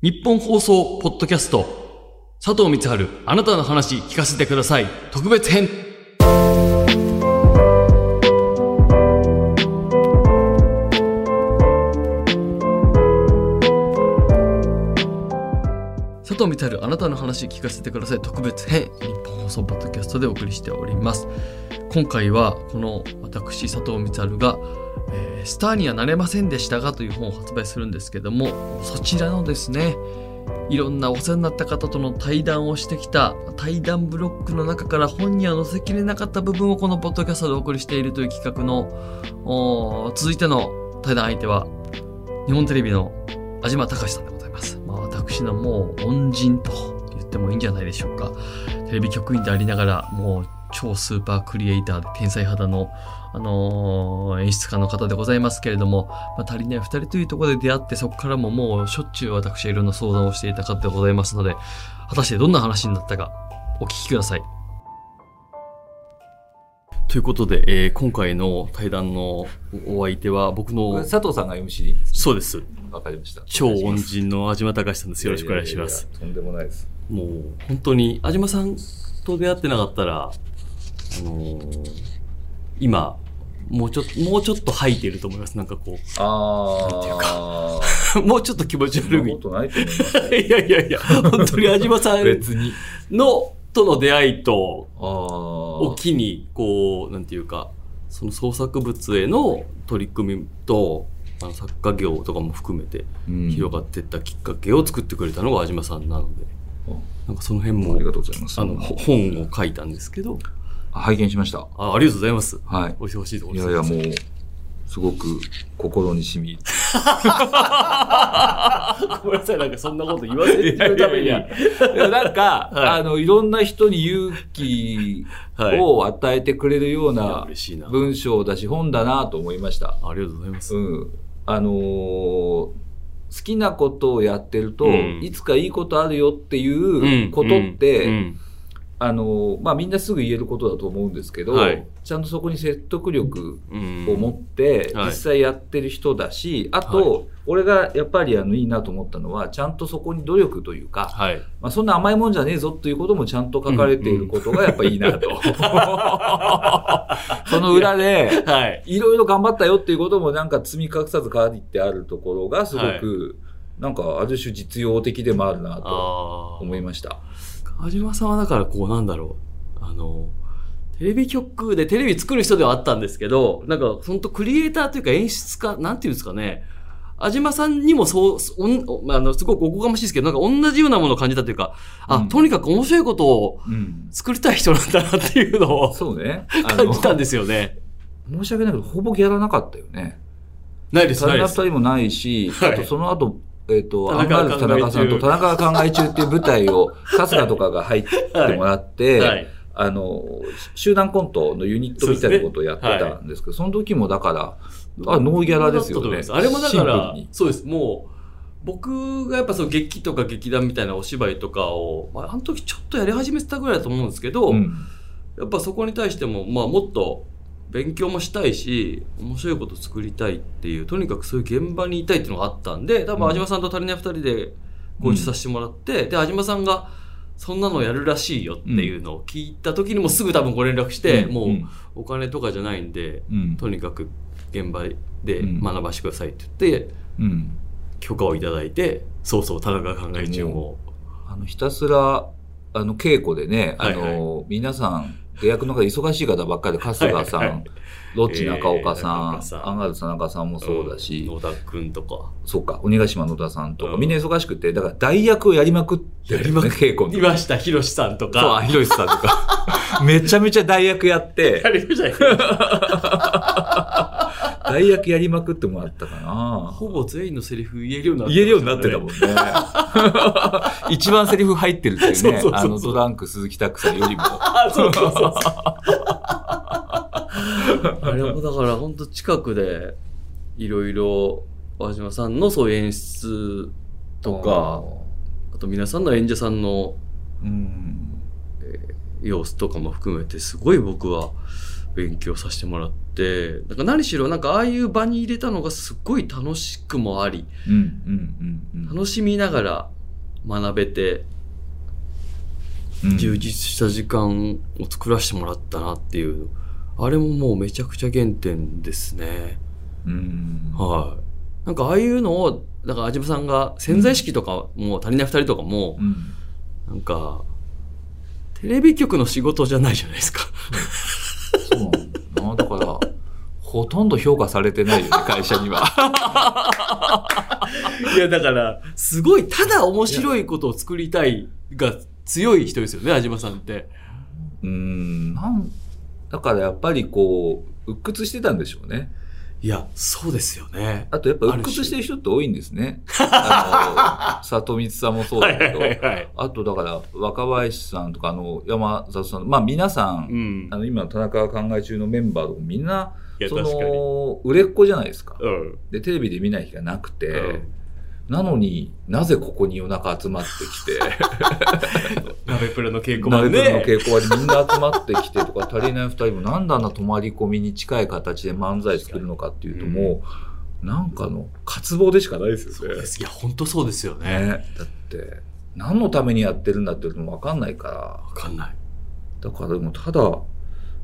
日本放送ポッドキャスト。佐藤光春あなたの話聞かせてください。特別編。佐藤光春あなたの話聞かせてください。特別編。日本放送ポッドキャストでお送りしております。今回はこの私佐藤光がえースターにはなれませんでしたがという本を発売するんですけども、そちらのですね、いろんなお世話になった方との対談をしてきた対談ブロックの中から本には載せきれなかった部分をこのポッドキャストでお送りしているという企画の、続いての対談相手は、日本テレビの安島隆さんでございます。まあ私のもう恩人と言ってもいいんじゃないでしょうか。テレビ局員でありながら、もう超スーパークリエイターで天才肌のあのー演出家の方でございますけれども、まあ、足りない二人というところで出会って、そこからももうしょっちゅう私はいろんな相談をしていた方でございますので、果たしてどんな話になったか、お聞きください。ということで、えー今回の対談のお相手は僕の、佐藤さんが MC でいいんですそうです。ねわかりました。超恩人の安島隆さんです。よろしくお願いします。ややいやいやとんでもないです。もう、本当に、安島さんと出会ってなかったら、あのー今、もうちょっと、もうちょっと吐いてると思います。なんかこあなんていうあ。う、もうちょっと気持ち悪い。ことないい。いやいやいや、本当に安島さん別に。の、との出会いと、ああ。を機に、こう、なんていうか、その創作物への取り組みと、あの作家業とかも含めてうん広がっていったきっかけを作ってくれたのが安島さんなので、なんかその辺もありがとうございます。あの、ほ本を書いたんですけど、拝見しました。あありがとうございます。はい。お忙しいところいやいや、もう、すごく心に染み。ごめんなさい、なんかそんなこと言わせてるために。いやいやなんか、はいあの、いろんな人に勇気はいを与えてくれるような。文章だし、本だなと思いました。ありがとうございます。うん。あのー好きなことをやってると、うんいつかいいことあるよっていうことって、うんうんあのーまあ、みんなすぐ言えることだと思うんですけど、はいちゃんとそこに説得力うんを持ってはい実際やってる人だし、あと、はい俺がやっぱりあのいいなと思ったのは、ちゃんとそこに努力というか、はい。まあ、そんな甘いもんじゃねえぞということもちゃんと書かれていることがやっぱいいなと。その裏で、はい。いろいろ頑張ったよっていうこともなんか積み隠さず書いてあるところがすごく、なんかある種実用的でもあるなとああ。思いました。川島さんはだからこうなんだろう。あの、テレビ局でテレビ作る人ではあったんですけど、なんか本当クリエイターというか演出家、なんていうんですかね。安島さんにもそう、おあの、すごくおこがましいですけど、なんか同じようなものを感じたというか、あ、うんとにかく面白いことをうん。作りたい人なんだなっていうのをそうね。あ感じたんですよね。申し訳ないけど、ほぼギャラなかったよね。ないです、ないです。ナ二人もないし、はいあとその後、えっ、と、田アンガールズ田中さんと中田中が考え中っていう舞台を、春日とかが入ってもらって、はい。あの、集団コントのユニットみたいなことをやってたんですけど、その時もだから、あ、ノーギャラですよね。あれもだからに、そうです。もう、僕がやっぱその劇とか劇団みたいなお芝居とかを、まあ、あの時ちょっとやり始めてたぐらいだと思うんですけど、うんやっぱそこに対しても、まあもっと勉強もしたいし、面白いこと作りたいっていう、とにかくそういう現場にいたいっていうのがあったんで、多分うん。安島さんと足りない二人でご一緒させてもらって、で、安島さんが、そんなのやるらしいよっていうのを聞いた時にもすぐ多分ご連絡して、もうお金とかじゃないんで、うん、とにかく現場でうん。学ばしてくださいって言って、うん。許可をいただいて、そうそう、田中考え中も。あの、ひたすら、あの、稽古でね、あの、はい。皆さん、出役の方忙しい方ばっかりで、春日さん、はいはいロッチ中岡さん、えーアンガールズ田中さんもそうだし、野田くんとか。そうか、鬼ヶ島野田さんとか、うんみんな忙しくて、だから代役をやりまくってる、ね、やりまく稽古に。いました、ひろしさんとそう。ひろしさんとか。めちゃめちゃ代役やってや、りましたよ代役やりまくってもらったかな。ほぼ全員のセリフ言えるようになって言えるようになってたもんね。一番セリフ入ってるっていうそうそうそう。そうねあの、トランク鈴木拓さんよりも。あ、そうそうそう。あれもだから本当近くで、いろいろ、和島さんのそういう演出とか、あと皆さんの演者さんのうん。様子とかも含めて、すごい僕は勉強させてもらって、なんか何しろなんかああいう場に入れたのがすっごい楽しくもあり、うんうんうんうん楽しみながら学べて、うん充実した時間を作らせてもらったなっていう、あれももうめちゃくちゃ原点ですね。うんはい。なんかああいうのを、だから安島さんが潜在意識とかも足りない二人とかもう、んなんか、テレビ局の仕事じゃないじゃないですか。そうなんだ。からほとんど評価されてないよね 会社には。いや、だから、すごい、ただ面白いことを作りたいが強い人ですよね、安島さんって。うん。なんだからやっぱりこう鬱屈してたんでしょうねいや、そうですよね。あとやっぱ鬱屈してる人って多いんですね。あの、里光さんもそうだけど、はい。あとだから若林さんとかあの山里さん、まあ皆さん、うんあ。の今の田中が考え中のメンバーとかみんな、そ。の、売れっ子じゃないですか。うん。で、テレビで見ない日がなくて、うんなのになぜここに夜中集まってきて、鍋プロの稽古場鍋でね。プロの稽古場にみんな集まってきてとか、足りない二人もなんであんな泊まり込みに近い形で漫才作るのかっていうともう、なんかの渇望でしかないですよね。いや、本当そうですよね。ね、だって何のためにやってるんだっていうのも分かんないからわかんない。だからでもただ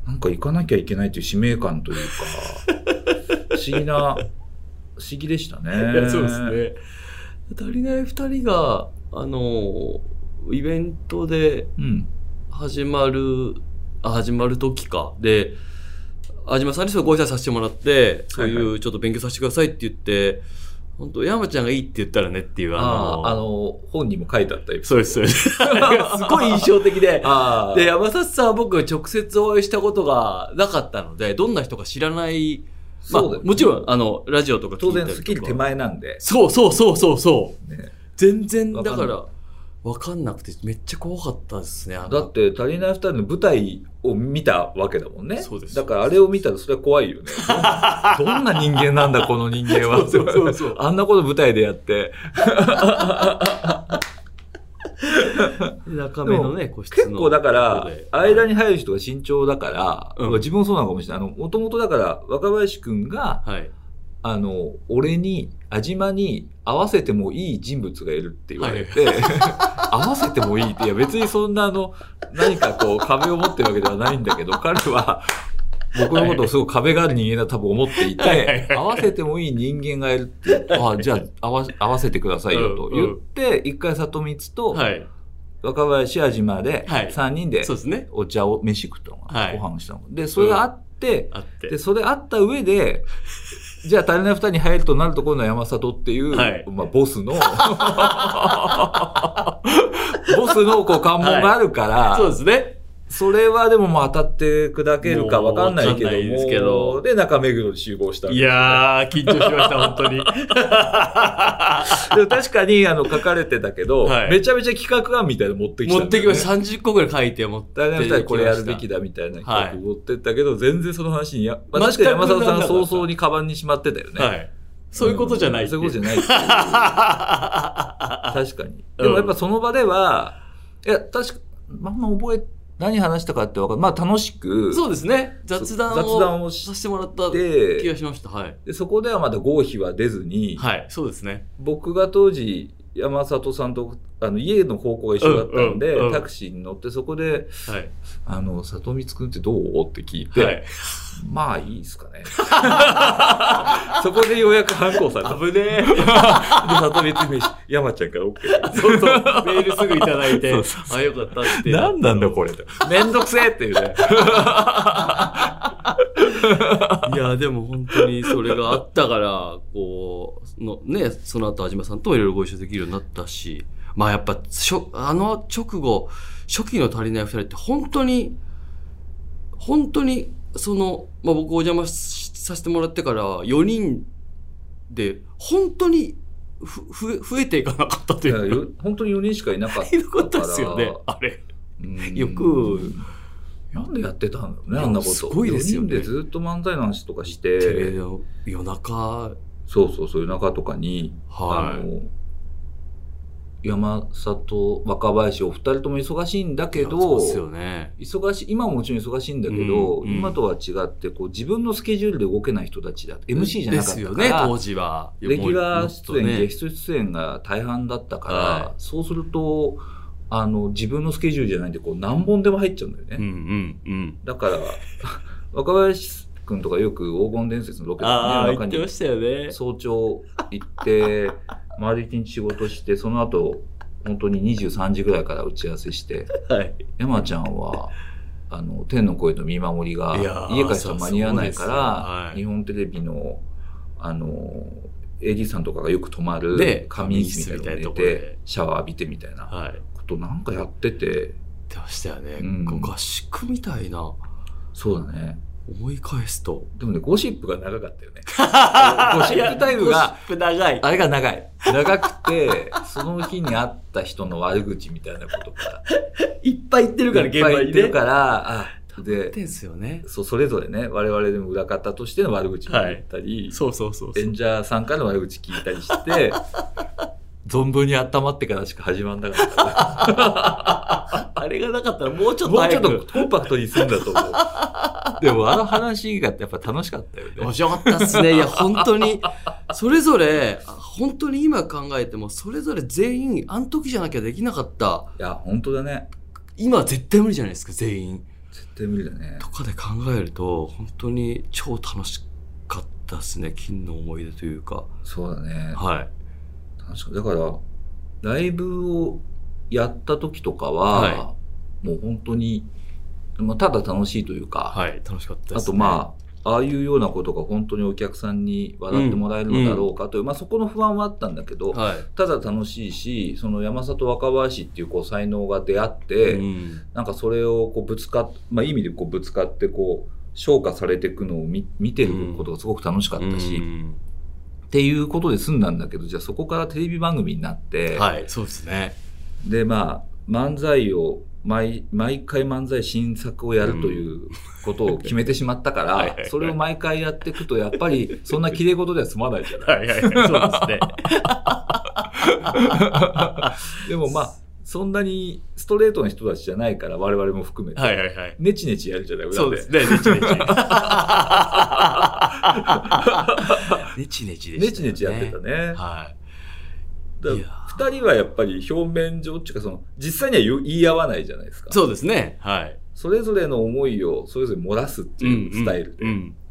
なんか行かなきゃいけないという使命感というか 不思議な不思議でしたねいや、そうですね。足りない二人が、あの、イベントでうん始まる、あ始まる時か。で、安島さんにそれご挨拶させてもらって、そうはいいうちょっと勉強させてくださいって言って、本当山ちゃんがいいって言ったらねっていう、ああの、ああの本にも書いてあったエピソそうです、そうです。すごい印象的で。で、山里さんは僕が直接お会いしたことがなかったので、どんな人か知らない。まあ、もちろん、あの、ラジオとか聞当然スキル手前なんで、そうそうそうそうそう。ね、全然、だわから、わかんなくて、めっちゃ怖かったですね。だって足りない二人の舞台を見たわけだもんね。そうです。だからあれを見たらそれは怖いよね。ど んどんな人間なんだこの人間は。そうそうそうそう。あんなこと舞台でやって中目のね、個室の。結構だから間に入る人が慎重だから、うん自分もそうなのかもしれない。あの、もともとだから、若林くんが、はい。あの、俺に、安島に合わせてもいい人物がいるって言われて、合わせてもいいって、いや別にそんなあの、何かこう壁を持ってるわけではないんだけど、彼は、僕のことをすごく壁がある人間だと多分思っていて、合わせてもいい人間がいるって、あじゃあ合わ合わせてくださいよと言って、一回里光とはい。若林安島ではい。3人でそうですね。お茶を飯食ったのかご飯したので、それがあって。で、それあった上で、じゃあ足りない二人に入るとなるところの山里っていう、はい。まあボスの、ボスのこう関門があるから、そうですね。それはでももう当たって砕けるかわかんないけどもでどで、中目黒に集合したんですいやー、緊張しました、本当に。でも確かにあの書かれてたけど、はいめちゃめちゃ企画案みたいなの持ってきたね、持ってきました。30個ぐらい書いて持ってきましこれやるべきだみたいな企画持ってったけど、全然その話にや、まあ、確かに山里さん早々にカバンにしまってたよね。はい。そういうことじゃないってそういうことじゃない。確かに。でもやっぱその場では、いや、確か、まんま覚え、何話したかってわかる。まあ楽しく、そうですね。雑談を雑談をしさせてもらった気でがしました。はい。で、そこではまだ合否は出ずに、はい、そうですね。僕が当時、山里さんとあの家の方向が一緒だったんで、うんうんうんタクシーに乗ってそこで、はい。あの、里光くんってどう？って聞いて、はい。まあいいですかね。そこでようやく反抗された。で、危ねえ。里光飯、山ちゃんから OK。そうそう。メールすぐいただいて、あ、よかったって。何なんだこれ。めんどくせえっていうね。いや、でも本当にそれがあったから、こう、のね、その後、安島さんともいろいろご一緒できるようになったし、まあやっぱ、しょあの直後、初期の足りない二人って本当に、本当に、その、まあ僕お邪魔しさせてもらってから4人で、本当にふ増え増えていかなかったというか。よ本当に4人しかいなかった いなかったですよね、かあれ。よくなんでやってたんだろうね、あんなこと。すごいですよね。4人でずっと漫才の話とかして、の夜中、そうそうそう、夜中とかに、はい。あの、山里、若林、お二人とも忙しいんだけそうど、ですよね。忙しい、今ももちろん忙しいんだけど、うんうん。今とは違って、こう自分のスケジュールで動けない人たちだ。MC じゃなかったから、ですよね、当時は。レギュラー出演、ねゲスト出演が大半だったから、はい。そうすると、あの、自分のスケジュールじゃないんで、こう何本でも入っちゃうんだよね。うんうんうん。だから、若林くんとかよく黄金伝説のロケとかね、中にね。早朝行って、丸一日仕事して、その後、本当に23時ぐらいから打ち合わせして、はい。山ちゃんは、あの、天の声の見守りが家帰ったら間に合わないから、はい日本テレビの、あの、AD さんとかがよく泊まるね仮眠室みたいなのに寝て、シャワー浴びてみたいなはい。ことなんかやってて、言ってましたよね。うん合宿みたいな、そうだね。思い返すと。でもね、ゴシップが長かったよね。ゴシップタイムが、ゴシップ長い。あれが長い。長くて、その日に会った人の悪口みたいなことが、いっぱい言ってるから、現いっぱい場にね。言ってるから、あ、で、ってんすよね。そう、それぞれね、我々でも裏方としての悪口も言ったり、そうそうそうそう。演者さんからの悪口聞いたりして、存分に温まってからしか始まんなかったか あれがなかったらもうちょら。っともうちょ。っとコンパクトに済んだと思う。でもあの話がやっぱ楽しかったよね。面白かったっすね。いや、本当に、それぞれ、本当に今考えても、それぞれ全員、あの時じゃなきゃできなかった。いや、本当だね。今は絶対無理じゃないですか、全員。絶対無理だねと。かで考えると、本当に超楽しかったですね。金の思い出というか。そうだね。はい。楽しか。だから、ライブをやった時とかは、はもう本当に、まあ、ただ楽しいというか、はい、楽しかったです、あとまあ、ああいうようなことが本当にお客さんに笑ってもらえるのだろうかという、まあそこの不安はあったんだけど、あ、はい。ただ楽しいし、その山里若林っていうこう才能が出会って、うん。なんかそれをこうぶつかっ、まあいい意味でこうぶつかってこう、昇華されていくのを見見てることがすごく楽しかったし、うんっていうことで済んだんだけど、じゃあそこからテレビ番組になって、はい、そうですね。でまあ漫才を毎毎回漫才新作をやるということを決めてしまったか はいはいはいら、それを毎回やっていくと、やっぱり そんな綺麗事では済まないじゃないはいはい、そうですね。でもまあ、そんなにストレートな人たちじゃないから、我々も含めて、はいはいはい。ネチネチやるじゃない、裏で。そうですね、ネチネチ。ネチネチでした、ネチネチやってた。ね。はい。二人はやっぱり表面上っていうか、その、実際には言い合わないじゃないですか。そうですね。はい。それぞれの思いをそれぞれ漏らすっていうスタイルで。うんうんで漏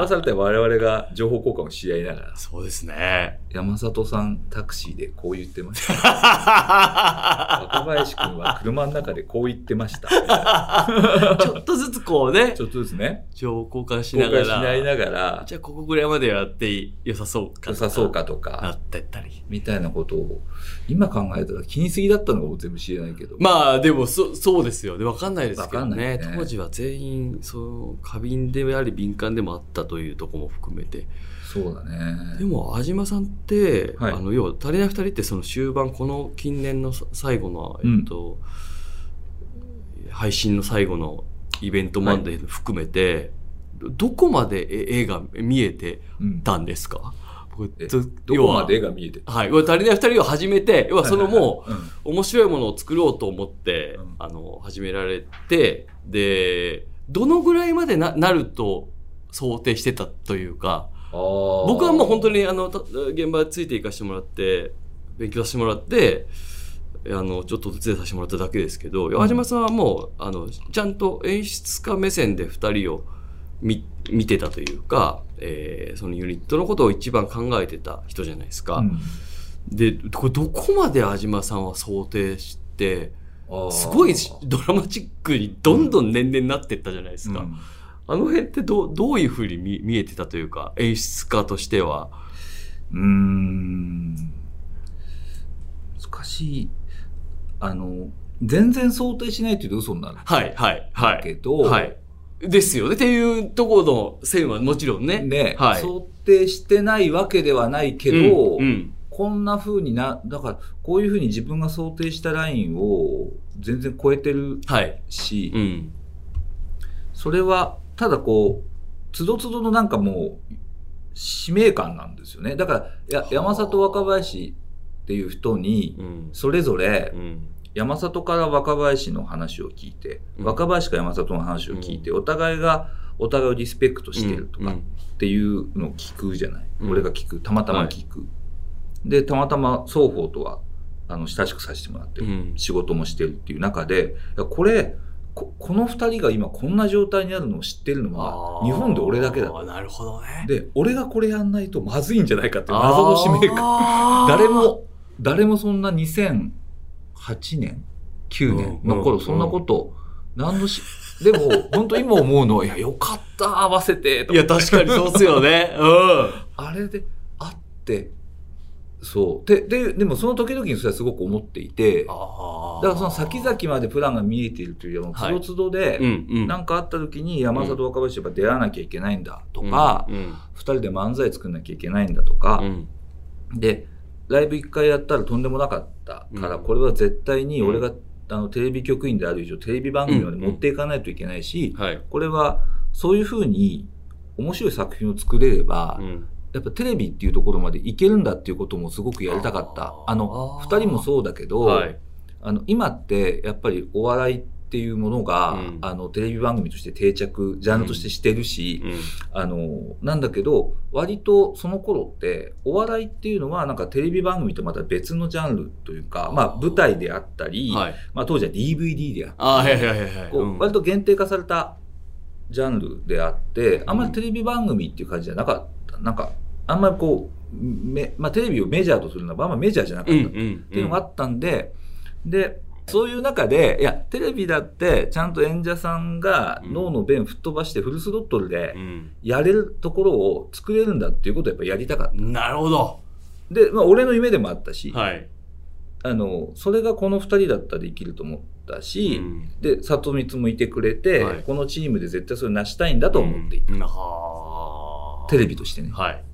らされたら我々が情報交換をし合いながら、そうですね。山里さんタクシーでこう言ってました。若林くんは車の中でこう言ってました。ちょっとずつこうねち、ょっとずつね、情報交換し交ながら。換し合いながら、じゃあここぐらいまでやって良さそうか。良さそう。かとなか、ってったり。みたいなことを、今考えたら気にすぎだったのかも全部知れないけど。まあでもそそうですよね。わかんないですけどね。ね当時は全員、そう、過敏であり敏感でもあったというところも含めて。そうだね。でも、安島さんって、はい。あの、要は、足りない二人ってその終盤、この近年のさ最後の、えっと、配信の最後のイベントまで含めて、どどこまでえ絵が見えてうん。たんですか？僕えずどこまで絵が見えてるはい。足りない二人を始めて、要はそのもう、うん。面白いものを作ろうと思って、うん。あの、始められて、で、どのぐらいまでななると想定してたというか、僕僕はもう本当にあの、た現場ついていかせてもらって、勉強させてもらって、あの、ちょっと手伝いさせてもらっただけですけど、ん。山島さんはもう、あの、ちゃんと演出家目線で二人を見、見てたというか、えーそのユニットのことを一番考えてた人じゃないですか。うん。で、これどこまで安島さんは想定して、すごいドラマチックにどんどん年々なってったじゃないですか。うんあの辺ってどうどういうふうに見見えてたというか、演出家としては？うーん難しい。あの、全然想定しないって言うと嘘になる。はい、はい、はけい。ど、はい。ですよね。っていうところの線はもちろんね。ね、はい。想定してないわけではないけど、うんうんこんな風にな、だから、こういう風に自分が想定したラインを全然超えてるはい。し、うん。それは、ただこう、つどつどのなんかもう、使命感なんですよね。だから、やはあ山里若林っていう人に、うん。それぞれうん。山里から若林の話を聞いて、うん若林から山里の話を聞いて、お互いがお互いをリスペクトしてるとかっうんていうのを聞くじゃない。うん俺が聞く。たまたま聞く。で、たまたま双方とは、あの、親しくさせてもらってる。うん。仕事もしてるっていう中で、これ、ここの二人が今こんな状態にあるのを知ってるのは、日本で俺だけだあーなるほどね。で、俺がこれやんないとまずいんじゃないかっていう謎の使命感。感誰、も、誰もそんな2008年 ?9 年の頃、うんそんなこと、何のし、でも、本当今思うのは、いや、よかった、合わせて、といや、確かにそうっすよね。うん。あれで、あって、そう。で、で、でもその時々にそれはすごく思っていて、だあからその先々までプランが見えているというよりも、はい。つどつどで、うんうん。なんかあった時に山里若林やっぱ出会わなきゃいけないんだとか、うんうん。二人で漫才作んなきゃいけないんだとかう、ん。で、ライブ一回やったらとんでもなかったから、うん。これは絶対に俺が、あのテレビ局員である以上、テレビ番組までうん持っていかないといけないし、はい。これはそういうふうに面白い作品を作れれば、うんやっぱテレビっていうところまでいけるんだっていうこともすごくやりたかった。あの、二人もそうだけど、はい。あの、今ってやっぱりお笑いっていうものが、うんあの、テレビ番組として定着、ジャンルとしてしてるし、うんあの、なんだけど、割とその頃って、お笑いっていうのはなんかテレビ番組とまた別のジャンルというか、まあ舞台であったり、はい。まあ当時は DVD であったり、はいはいはいはい。こううん割と限定化されたジャンルであって、あんまりテレビ番組っていう感じじゃなかった。なんか、あんまりこう、めまあテレビをメジャーとするのはあんまりメジャーじゃなかった。っていうのがあったんで、で、そういう中で、いや、テレビだって、ちゃんと演者さんが脳の弁吹っ飛ばしてフルスロットルでうんやれるところを作れるんだっていうことをやっぱやりたかっなるほど。た。で、まあ、俺の夢でもあったし、はい。あの、それがこの二人だったらできると思ったし、うんで、里光もいてくれて、はいこのチームで絶対それ成したいんだと思っていた。うんテレビとしてね。はい。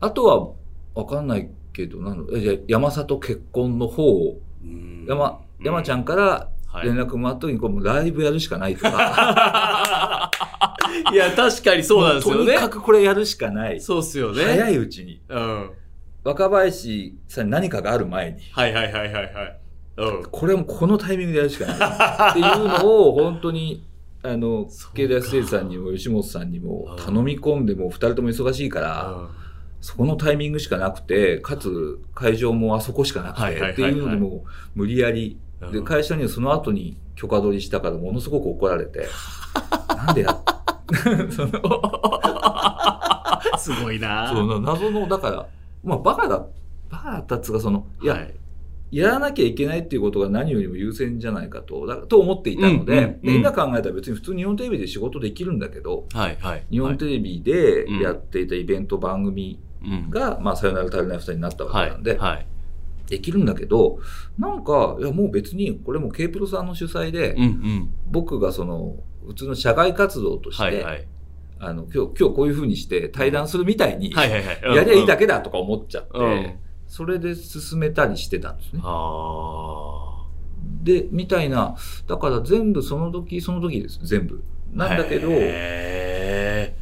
あとは、わかんないけど、なんだろうえじゃあ山里結婚の方を、うん山、山ちゃんからはい連絡もあった時に、こうライブやるしかないとか、いや、確かにそうなんですよねとに。かくこれやるしかない。そうっすよね。早いうちに。うん。若林さんに何かがある前に、はいはいはいはいはい。うん。これもこのタイミングでやるしかない。っていうのを、本当に、あの池田誠さんにも吉本さんにも頼み込んで、もう二人とも忙しいから、そこのタイミングしかなくて、かつ会場もあそこしかなくて、っていうのでもう無理やり、で、うん。会社にはその後に許可取りしたからものすごく怒られて、なんでや？そ のすごいな。その謎の、だから、まあ、バカだ、バカだったっつうか、その、いや、はいやらなきゃいけないっていうことが何よりも優先じゃないかと、だと思っていたので、うんうん今考えたら別に普通日本テレビで仕事できるんだけど、はいはい。日本テレビでやっていたイベント番組うんが、まあ、さよなら足りない二人になったわはいけなんで、はい。できるんだけど、なんか、いや、もう別に、これも K プロさんの主催で、うんうん。僕がその、普通の社外活動として、はいはい。あの、今日、今日こういう風にして対談するみたいに、はいはいはい。やりゃいいだけ。けだとか思っちゃって、うんそれで進めたりしてたんですね。あで、みたいな、だから全部その時その時です、全部。あ。なんだけど、へ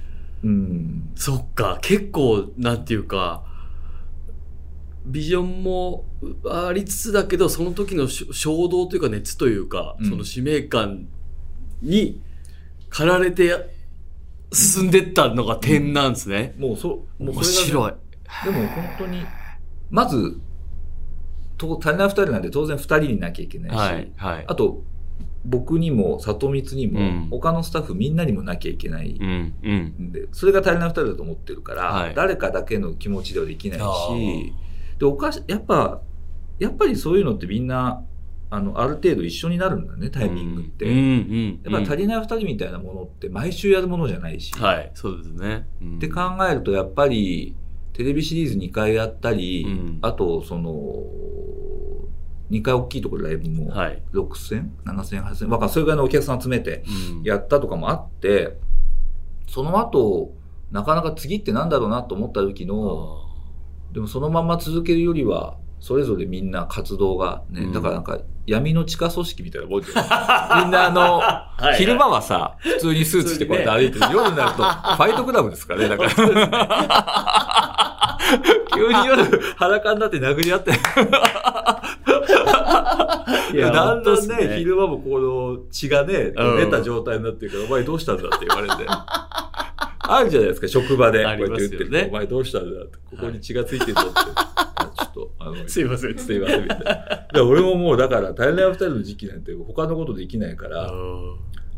うん、ーそっか、結構、なんていうか、ビジョンもありつつだけど、その時のし衝動というか熱というか、うんその使命感に駆られて進んでったのが点なんですね。もうそ、もう面白い。でも本当に、まず、と足りない二人なんで当然二人になきゃいけないし、はい、はい。あと、僕にも、里光にも、うん他のスタッフみんなにもなきゃいけないうん、うん。んで、それが足りない二人だと思ってるから、はい誰かだけの気持ちではできないあし、で、おかし、やっぱ、やっぱりそういうのってみんな、あの、ある程度一緒になるんだね、タイミングって。うん、うん。やっぱ足りない二人みたいなものって毎週やるものじゃないし、はい、そうですね。うんって考えるとやっぱりテレビシリーズ2回やったり、うんあとその2回大きいところでライブもはい。6000、7000、8000、わかんないそれぐらいのお客さん集めてうんやったとかもあって、その後、なかなか次ってなんだろうなと思った時の、でもそのまま続けるよりは、それぞれみんな活動がね、うんだからなんか闇の地下組織みたいなもんじゃんみんなあの、いはい昼間はさ、普通にスーツ着てこうやって歩いてる。夜になると、ファイトクラブですかね、だから。急に夜裸になって殴り合って。いやだんだん本当っすね、昼間もこの血がね、うん出た状態になってるから、お前どうしたんだって言われて。あるじゃないですか、職場で。こうやって言ってるねお前どうしたんだって、ここに血がついてるぞって。あちょっと、あの、すいません。すいません、みたい俺ももう、だから、足りない二人の時期なんて他のことできないから、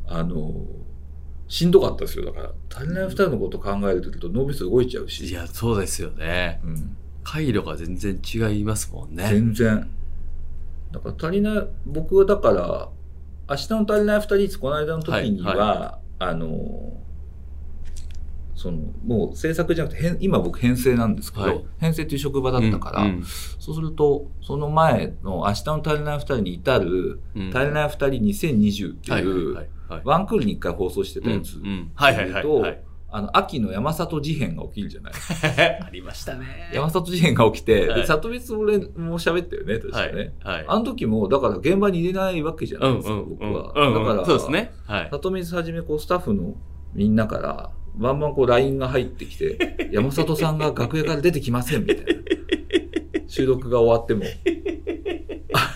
あの、しんどかったですよ。だから、足りない二人のこと考えると脳みそ動いちゃうし。いや、そうですよね。うん、回路が全然違いますもんね。全然。だから足りない、僕はだから、明日の足りない二人、この間の時には、はあの、その、もう制作じゃなくて、編今僕編成なんですけど、はい編成っていう職場だったから、うんうんそうすると、その前の明日の足りない二人に至る、うん足りない二人2020ってはいいう、はいはいワンクールに一回放送してたやつ、うんうんはいはいはいはい。あの、秋の山里事変が起きるじゃない ありましたね。山里事変が起きて、はいで、里光俺も喋ったよね、確かはいね。。はい。あの時も、だから現場に入れないわけじゃないですか、僕は。うんうんだから、そうですね。はい。里光はじめ、こう、スタッフのみんなから、バンバンこう、LINE が入ってきて、山里さんが楽屋から出てきません、みたいな。収録が終わっても。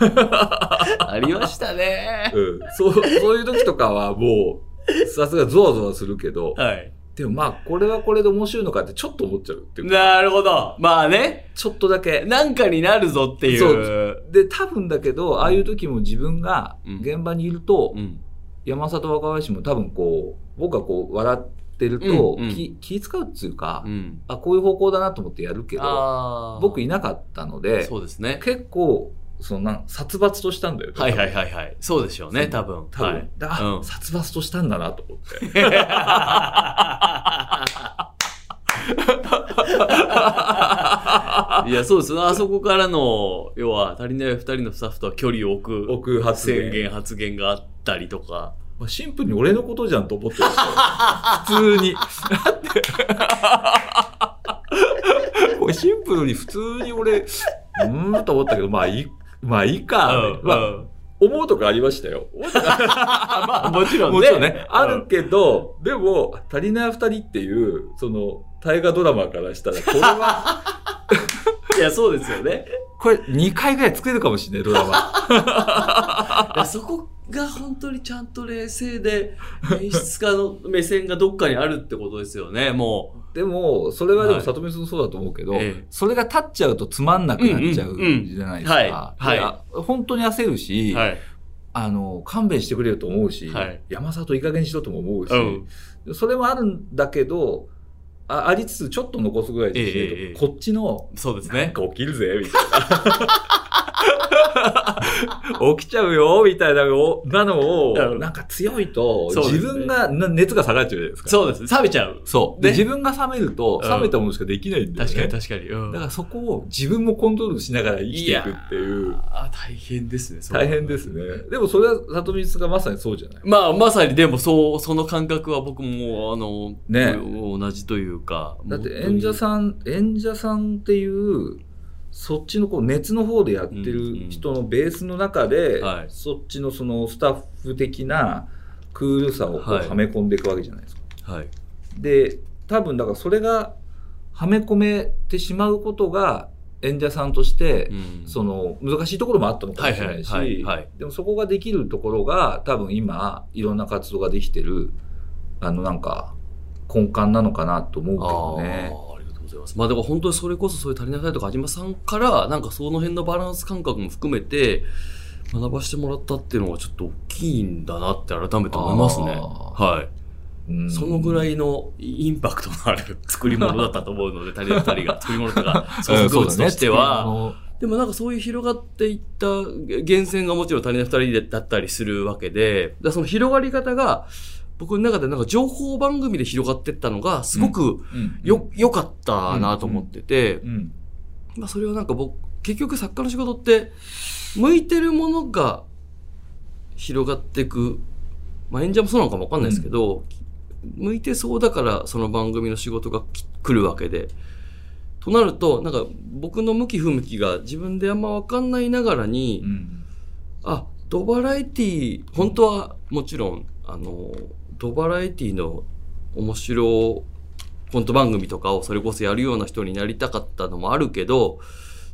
ありましたね。うん。そう、そういう時とかはもう、さすがゾワゾワするけど、はい。でもまあ、これはこれで面白いのかってちょっと思っちゃうっていうか、なるほど。まあね。ちょっとだけ。なんかになるぞっていう。で、多分だけど、ああいう時も自分がうん現場にいると、うん。山里若林も多分こう、僕がこう笑ってると、うんうん気気使うっていうか、うん。あ、こういう方向だなと思ってやるけど。僕いなかったので、そうですね。結構、そのなん殺伐としたんだよね。はいはいはいはい。そうでしょうね、多分。多分。はい。うん殺伐としたんだなと思って。いや、そうですね。あそこからの、要は、足りない二人のスタッフとは距離を置く奥発言。宣言、発言があったりとか。まあシンプルに俺のことじゃんと思ってましたよ。普通に。だって、これシンプルに普通に俺、うーんと思ったけど、まあいい、まあいいか。まあ、うん思うとかありましたよ。まあ、もちろんね。もちろんね、あるけど、でも、足りない二人っていう、その、大河ドラマからしたら、これは、いや、そうですよね。これ2回ぐらい作れるかもしれない、ドラマ。そこが本当にちゃんと冷静で、演出家の目線がどっかにあるってことですよね、もでも、それはでも、はい里見さんそうだと思うけど、ええそれが立っちゃうとつまんなくなっちゃうじゃないですか。本当に焦るし、う。はい。あの、勘弁してくれよと思うし、はい山里いい加減にしろとも思うし、うん。それもあるんだけど、あありつつちょっと残すぐらいでええええこっちの、そうですね。なんか起きるぜ、みたいな。起きちゃうよ、みたいなのを、なのをうんなんか強いと、自分が、な熱が下がっちゃうじゃないですか。そうです。冷めちゃう。そう。で、ね自分が冷めると、うん冷めたものしかできないんだよね。確かに確かに。うんだからそこを自分もコントロールしながら生きていくっていう。あ大変ですね。大変ですね。でもそれは里光がまさにそうじゃない？まあ、まさにでもそう、その感覚は僕も、あの、ね同じというか。だって演者さん、演者さんっていう、そっちのこう熱の方でやってる人のベースの中で、はいそっちのそのスタッフ的なクールさをこうはめ込んでいくわけじゃないですか。はい。で、多分だからそれがはめ込めてしまうことが演者さんとして、うんその難しいところもあったのかもしれないし、でもそこができるところが多分今いろんな活動ができてるあのなんか根幹なのかなと思うけどね。あーありがとうございます。まあだから本当にそれこそそういう足りなさいとか、安島さんから、なんかその辺のバランス感覚も含めて、学ばしてもらったっていうのはちょっと大きいんだなって改めて思いますね。あはい。うんそのぐらいのインパクトのある 作り物だったと思うので、足りない二人が 作り物とか、創作物としては、でもなんかそういう広がっていった源泉がもちろん足りない二人だったりするわけで、その広がり方が、僕の中でなんか情報番組で広がっていったのが、すごくうんよ、良かったなと思ってて、うんまあそれはなんか僕、結局作家の仕事って、向いてるものが広がっていく。まあ演者もそうなのかもわかんないですけど、向いてそうだからその番組の仕事がき来るわけで。となると、なんか僕の向き不向きが自分であんまわかんないながらに、うんあ、ドバラエティ、本当はもちろん、あの、ドバラエティの面白コント番組とかをそれこそやるような人になりたかったのもあるけど、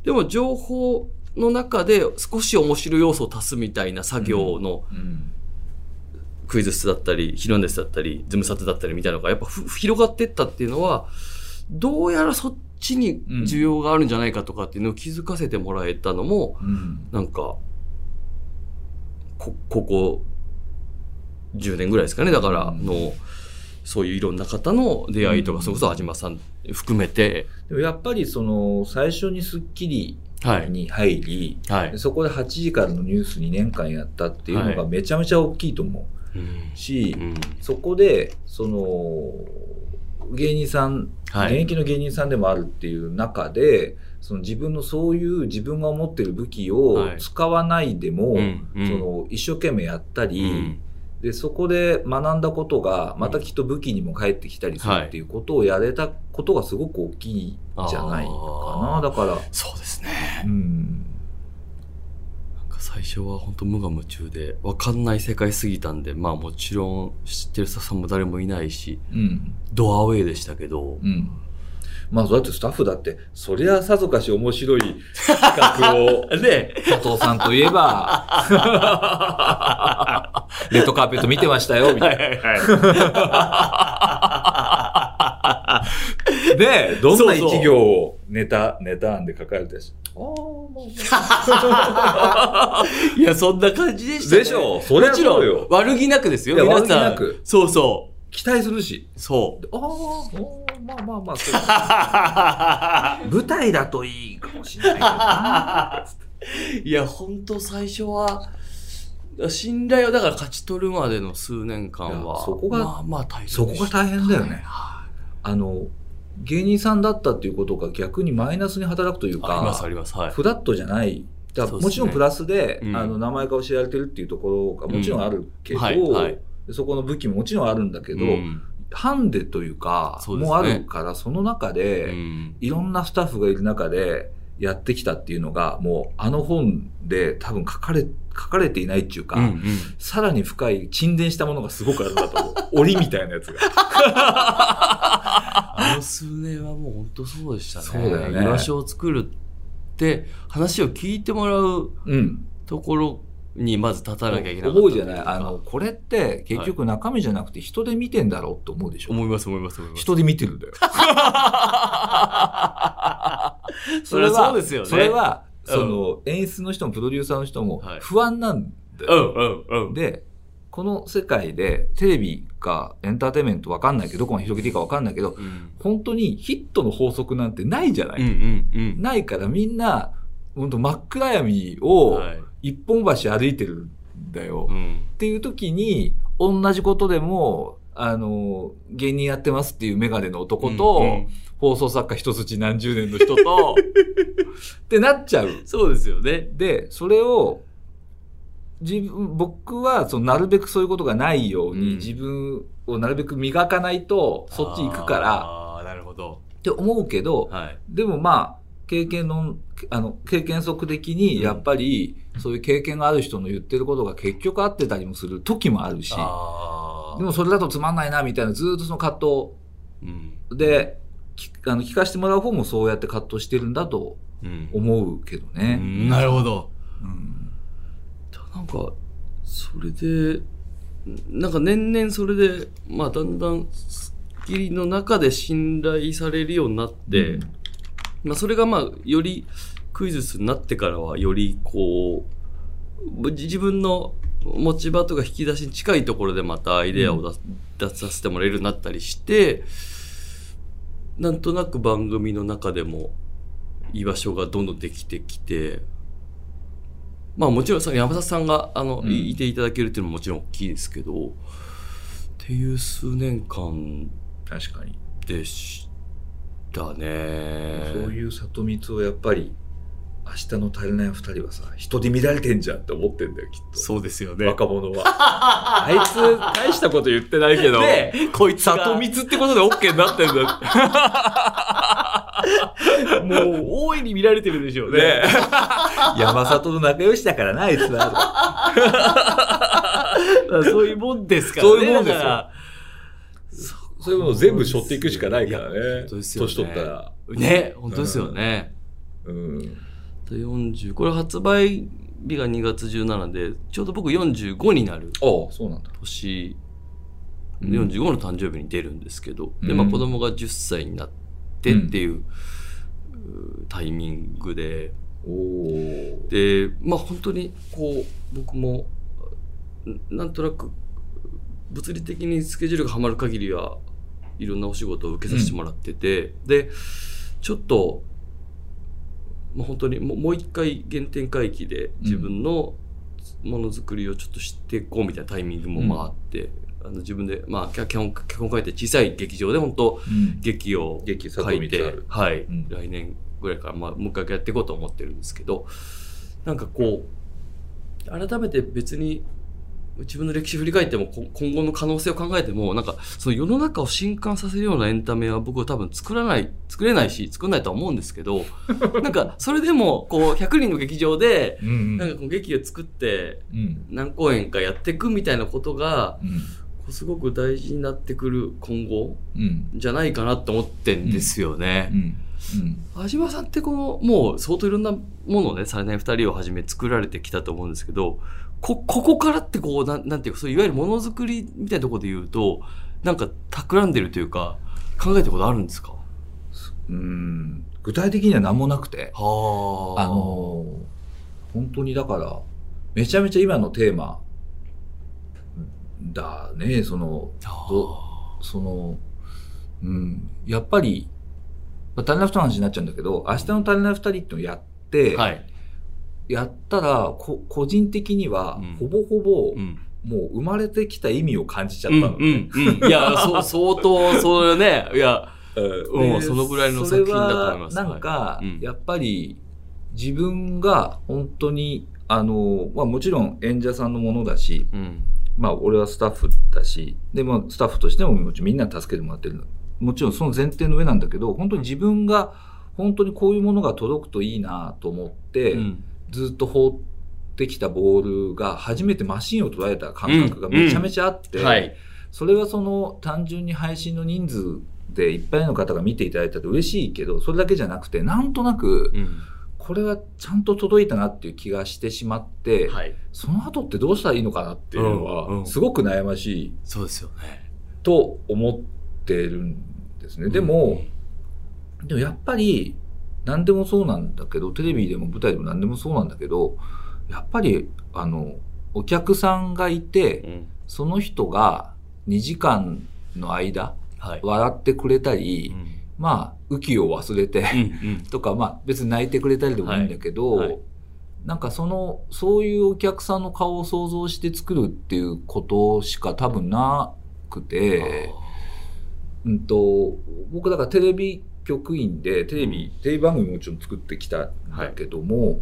でも情報の中で少し面白い要素を足すみたいな作業のうん。クイズ室だったり、ヒロンデスだったり、ズムサテだったりみたいなのがやっぱふ広がってったっていうのは、どうやらそっちに需要があるんじゃないかとかっていうのを気づかせてもらえたのも、うん。なんか、こ、ここ10年ぐらいですかね。だからの、そういういろんな方の出会いとか、うん。それこそ安島さん含めて、でもやっぱりその最初に『スッキリ』はい。に入り、はい。そこで8時からのニュース2年間やったっていうのはがめちゃめちゃ大きいと思うん。うし、うん。そこでその芸人さん、はい。現役の芸人さんでもあるっていう中でその自分のそういう自分が思ってる武器をはい。使わないでも、うん。うん。その一生懸命やったり、うんでそこで学んだことがまたきっと武器にも返ってきたりするっていうことをやれたことがすごく大きいんじゃないかな。あーだから、そうですね。うん、なんか最初は本当無我夢中で、わかんない世界すぎたんで、まあもちろん知ってるスタッフさんも誰もいないし、うん、ドアウェイでしたけど、うん。まあ、だってスタッフだって、そりゃさぞかし面白い企画を、で、佐藤さんといえば、レッドカーペット見てましたよ、みたいはいはな。で、どんそうそうな一行をネタ、ネタ案で書かれたし。ああ、まあい。いや、そんな感じでしたね。でしょそりゃもちろそうよん、悪気なくですよ、皆さん。悪気なくそうそ期待するし。う。そああ、まあまあまあ、そうう。舞台だといいかもしれないけどな。いや、本当最初は、信頼をだから勝ち取るまでの数年間は、そこがまあまあ大変そこが大変だよね。はあの、芸人さんだったっていうことが逆にマイナスに働くといういあります、かあ、ります。はい。フラットじゃない。だもちろんプラスで、うんあの、名前が知られてるっていうところがもちろんあるけど、はいはいでそこの武器ももちろんあるんだけど、うんハンデというか、もうあるから、その中で、うんいろんなスタッフがいる中でやってきたっていうのが、もうあの本で多分書かれ、書かれていないっていうか、うんうんさらに深い沈殿したものがすごくあるんだと思う。檻みたいなやつが。あの数年はもう本当そうでしたね。そうだよね居場所を作るって、話を聞いてもらううん。ところにまず立たなきゃいけなかった思うじゃないあの、これって結局中身じゃなくて人で見てんだろうって思うでしょ、思います思います思います。人で見てるんだよ。それはそうですよね。それは、うんその、演出の人もプロデューサーの人もはい不安なんだうよ。んうんうん。で、この世界でテレビかエンターテインメントわかんないけど、どこまで広げていいかわかんないけど、うん本当にヒットの法則なんてないじゃない、うんうんうん。ないからみんな、本当真っ暗闇をはい一本橋歩いてるんだよ。うんっていう時に、同じことでも、あの、芸人やってますっていうメガネの男と、うんうん放送作家一筋何十年の人と、ってなっちゃう。そうですよね。で、それを、自分、僕は、その、なるべくそういうことがないように、うん自分をなるべく磨かないと、そっち行くから、ああ、なるほど。って思うけど、はい。でもまあ、経験の、あの、経験則的に、やっぱり、そういう経験がある人の言ってることが結局合ってたりもする時もあるし。でもそれだとつまんないな、みたいな、ずーっとその葛うん。藤で、きあの聞かせてもらう方もそうやって葛藤してるんだとうん。思うけどうね。んなるほど。うんなんか、それで、なんか年々それで、まあだんだん、スッキリの中で信頼されるようになって、うんまあそれがまあ、よりクイズスになってからは、よりこう、じ自分の持ち場とか引き出しに近いところでまたアイデアを出,、出させてもらえるようになったりして、なんとなく番組の中でも居場所がどんどんできてきて、まあもちろんその山里さんがあの、うんいいていただけるっていうのももちろん大きいですけど、っていう数年間確かに。でしたね。そういう里光をやっぱり、明日の足りない二人はさ、人で見られてんじゃんって思ってんだよ、きっと。そうですよね。若者は。あいつ、大したこと言ってないけど、で、こいつが里光ってことで OK になってんだ もう大いに見られてるでしょうね。ね 山里の仲良しだからな、あいつは。そういうもんですからね。そういうもんですよそういうものを全部背負っていくしかないからね。本当ですよね年取ったら。ね、本当ですよね。うん。で40、これ発売日が2月17で、ちょうど僕45になるああ、そうなんだ。年、うん45の誕生日に出るんですけど、で、うんまあ子供が10歳になってっていう、うタイミングで、おお。で、まあ本当にこう、僕も、んなんとなく、物理的にスケジュールがはまる限りは、いろんなお仕事を受けさせてもらってて、で、ちょっと、まあ、本当にもう一回原点回帰で自分のものづくりをちょっと知っていこうみたいなタイミングもまああって、あの自分で、まあ、脚本、脚本書いて小さい劇場で本当うん。劇を書いてはい、うん。来年ぐらいから、まあ、もう一回やっていこうと思ってるんですけど、なんかこう、改めて別に、自分の歴史振り返っても、こ今後の可能性を考えても、なんか、その世の中を震撼させるようなエンタメは僕は多分作らない、作れないし、作んないとは思うんですけど、なんか、それでも、こう、100人の劇場で、うん。なんかこう劇を作って、うん。何公演かやっていくみたいなことが、うん。すごく大事になってくる今後うん。じゃないかなと思ってんですよね。うん。安島さんってこの、もう相当いろんなものをね、されない二人をはじめ作られてきたと思うんですけど、こ、ここからってこう、なんなんていうか、そういわゆるものづくりみたいなところで言うと、なんか企んでるというか、考えたことあるんですか？うん。具体的には何もなくて。はあのー本当にだから、めちゃめちゃ今のテーマだね、その、どその、うん、やっぱり、まあ、足りない二人の話になっちゃうんだけど、明日の足りない二人っていうのをやって、はい。やったら、こ個人的にはうん、ほぼほぼ、うん。もう生まれてきた意味を感じちゃっうん、たの、うん、うん。いや、そう、相当、それね、いや、うんうんそのぐらいの作品だと思いますなんか、はいうんやっぱり自分が本当に、あの、まあもちろん演者さんのものだし、うん。まあ俺はスタッフだし、でもスタッフとしてももちろんみんなに助けてもらってるの。もちろんその前提の上なんだけど、本当に自分が本当にこういうものが届くといいなと思って、うんずっと放ってきたボールが初めてマシンを捉えた感覚がめちゃめちゃあって、はい。それはその単純に配信の人数でいっぱいの方が見ていただいたと嬉しいけど、それだけじゃなくて、なんとなく、うん。これはちゃんと届いたなっていう気がしてしまって、はい。その後ってどうしたらいいのかなっていうのは、すごく悩ましいそうですよね。と思ってるんですね。でも、でもやっぱり、何でもそうなんだけど、テレビでも舞台でも何でもそうなんだけど、やっぱり、あの、お客さんがいて、うん。その人が2時間の間、はい。笑ってくれたり、うんまあ、浮きを忘れて、うん。とか、まあ別に泣いてくれたりでもいいんだけど、はいはいなんかその、そういうお客さんの顔を想像して作るっていうことしか多分なくて、うんと、僕だからテレビ局員で、テレビ、テレビ番組もちろん作ってきたんだけども、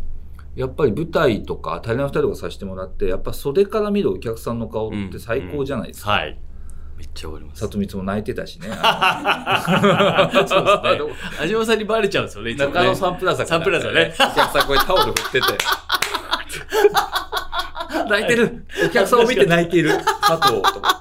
やっぱり舞台とか、足りない二人とかさせてもらって、やっぱ袖から見るお客さんの顔って最高じゃないですか。はい。めっちゃわかります。里光も泣いてたしね。そうですね。安島さんにバレちゃうんですよね、いつもね中野サンプラザかサンプラザね。お客さんこれタオル振ってて。泣いてるお客さんを見て泣いている佐藤とか。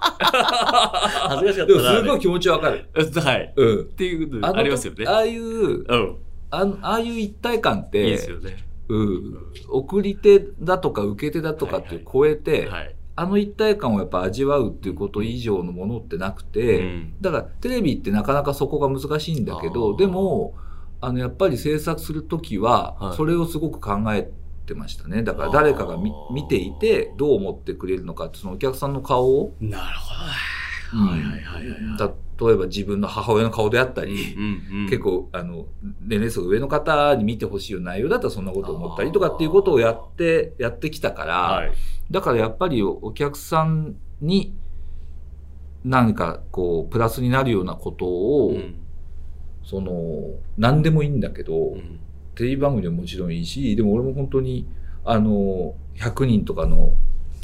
恥ずかしかでもったな。すごい気持ちわかる。はい。っうん。ていうののありますよね。ああいう、うん。あのああいう一体感っいいて、ですよね。うん。送り手だとか受け手だとかっていう超えて、はい。あの一体感をやっぱ味わうっていうこと以上のものってなくて、うんだからテレビってなかなかそこが難しいんだけあど、ーでも、あの、やっぱり制作するときはは、いそれをすごく考えてましたね。だから誰かが見ていて、どう思ってくれるのかって、そのお客さんの顔を、なるほうんど。はいはいはいはい。例えば自分の母親の顔であったり、うんうん結構、あの、年齢層が上の方に見てほしいような内容だったらそんなことを思ったりとかっていうことをやって、やってきたから、はい。だからやっぱりお客さんに何かこう、プラスになるようなことを、うん。その、何でもいいんだけど、うん。テレビ番組でももちろんいいし、でも俺も本当に、あの、100人とかの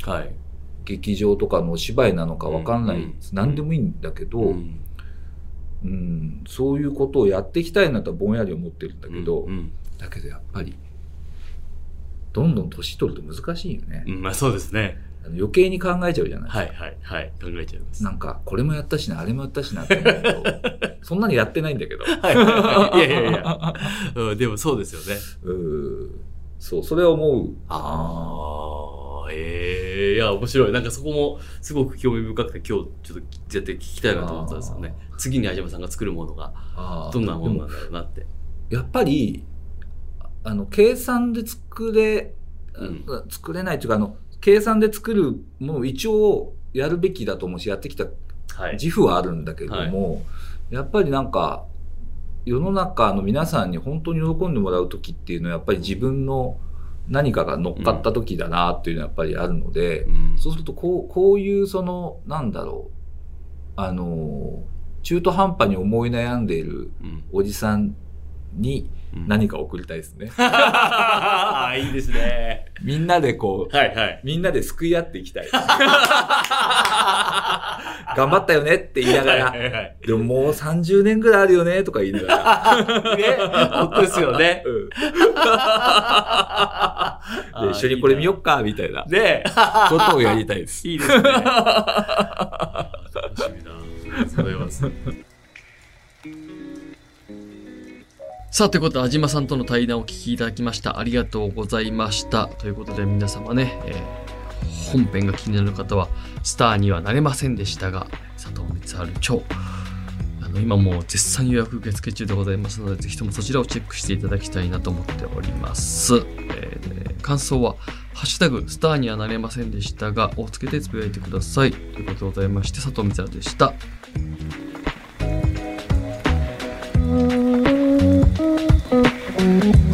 はい。劇場とかのお芝居なのかわかんない、うんうん。何でもいいんだけど、ううんんそういうことをやっていきたいなとはぼんやり思ってるんだけど、うん。だけどやっぱり、どんどん年取ると難しいよね。うんまあそうですね。余計に考えちゃうじゃないはいはいはい。考えちゃいます。なんか、これもやったしな、あれもやったしなって思うと、そんなにやってないんだけど。はいはいはい。いやいやいや。うん、でもそうですよね。うんそう、それは思う。ああ、ええいや、面白い。なんかそこもすごく興味深くて、今日ちょっと絶対聞きたいなと思ったんですよね。次に相島さんが作るものがどんなものでなんだろうなって。やっぱり、あの、計算で作れ、うん。作れないというか、あの、計算で作るものを一応やるべきだと思うし、やってきたはい。自負はあるんだけども、やっぱりなんか、世の中の皆さんに本当に喜んでもらう時っていうのは、やっぱり自分の何かが乗っかった時だなっていうのはやっぱりあるので、うん。そうするとこう、こういうその、なんだろう、あの、中途半端に思い悩んでいるうん。おじさんに何か送りたいですね。あーいいですね。みんなでこう、はいはい。みんなで救い合っていきたい。頑張ったよねって言いながらは、いはいはいでももう30年ぐらいあるよねとか言いながら。ね、本当ですよね。うん で一緒にこれ見よっか、みたいなねことをやりたいです。いいですね。楽しみだ。それはさあ、ということで、安島さんとの対談をお聞きいただきました。ありがとうございました。ということで、皆様ね、えー本編が気になる方は、スターにはなれませんでしたが、佐藤光晴著。あの、今もう絶賛予約受付中でございますので、ぜひともそちらをチェックしていただきたいなと思っております。えー感想は、ハッシュタグ、スターにはなれませんでしたが、をつけてつぶやいてください。ということでございまして、佐藤光晴でした。「 음. 음.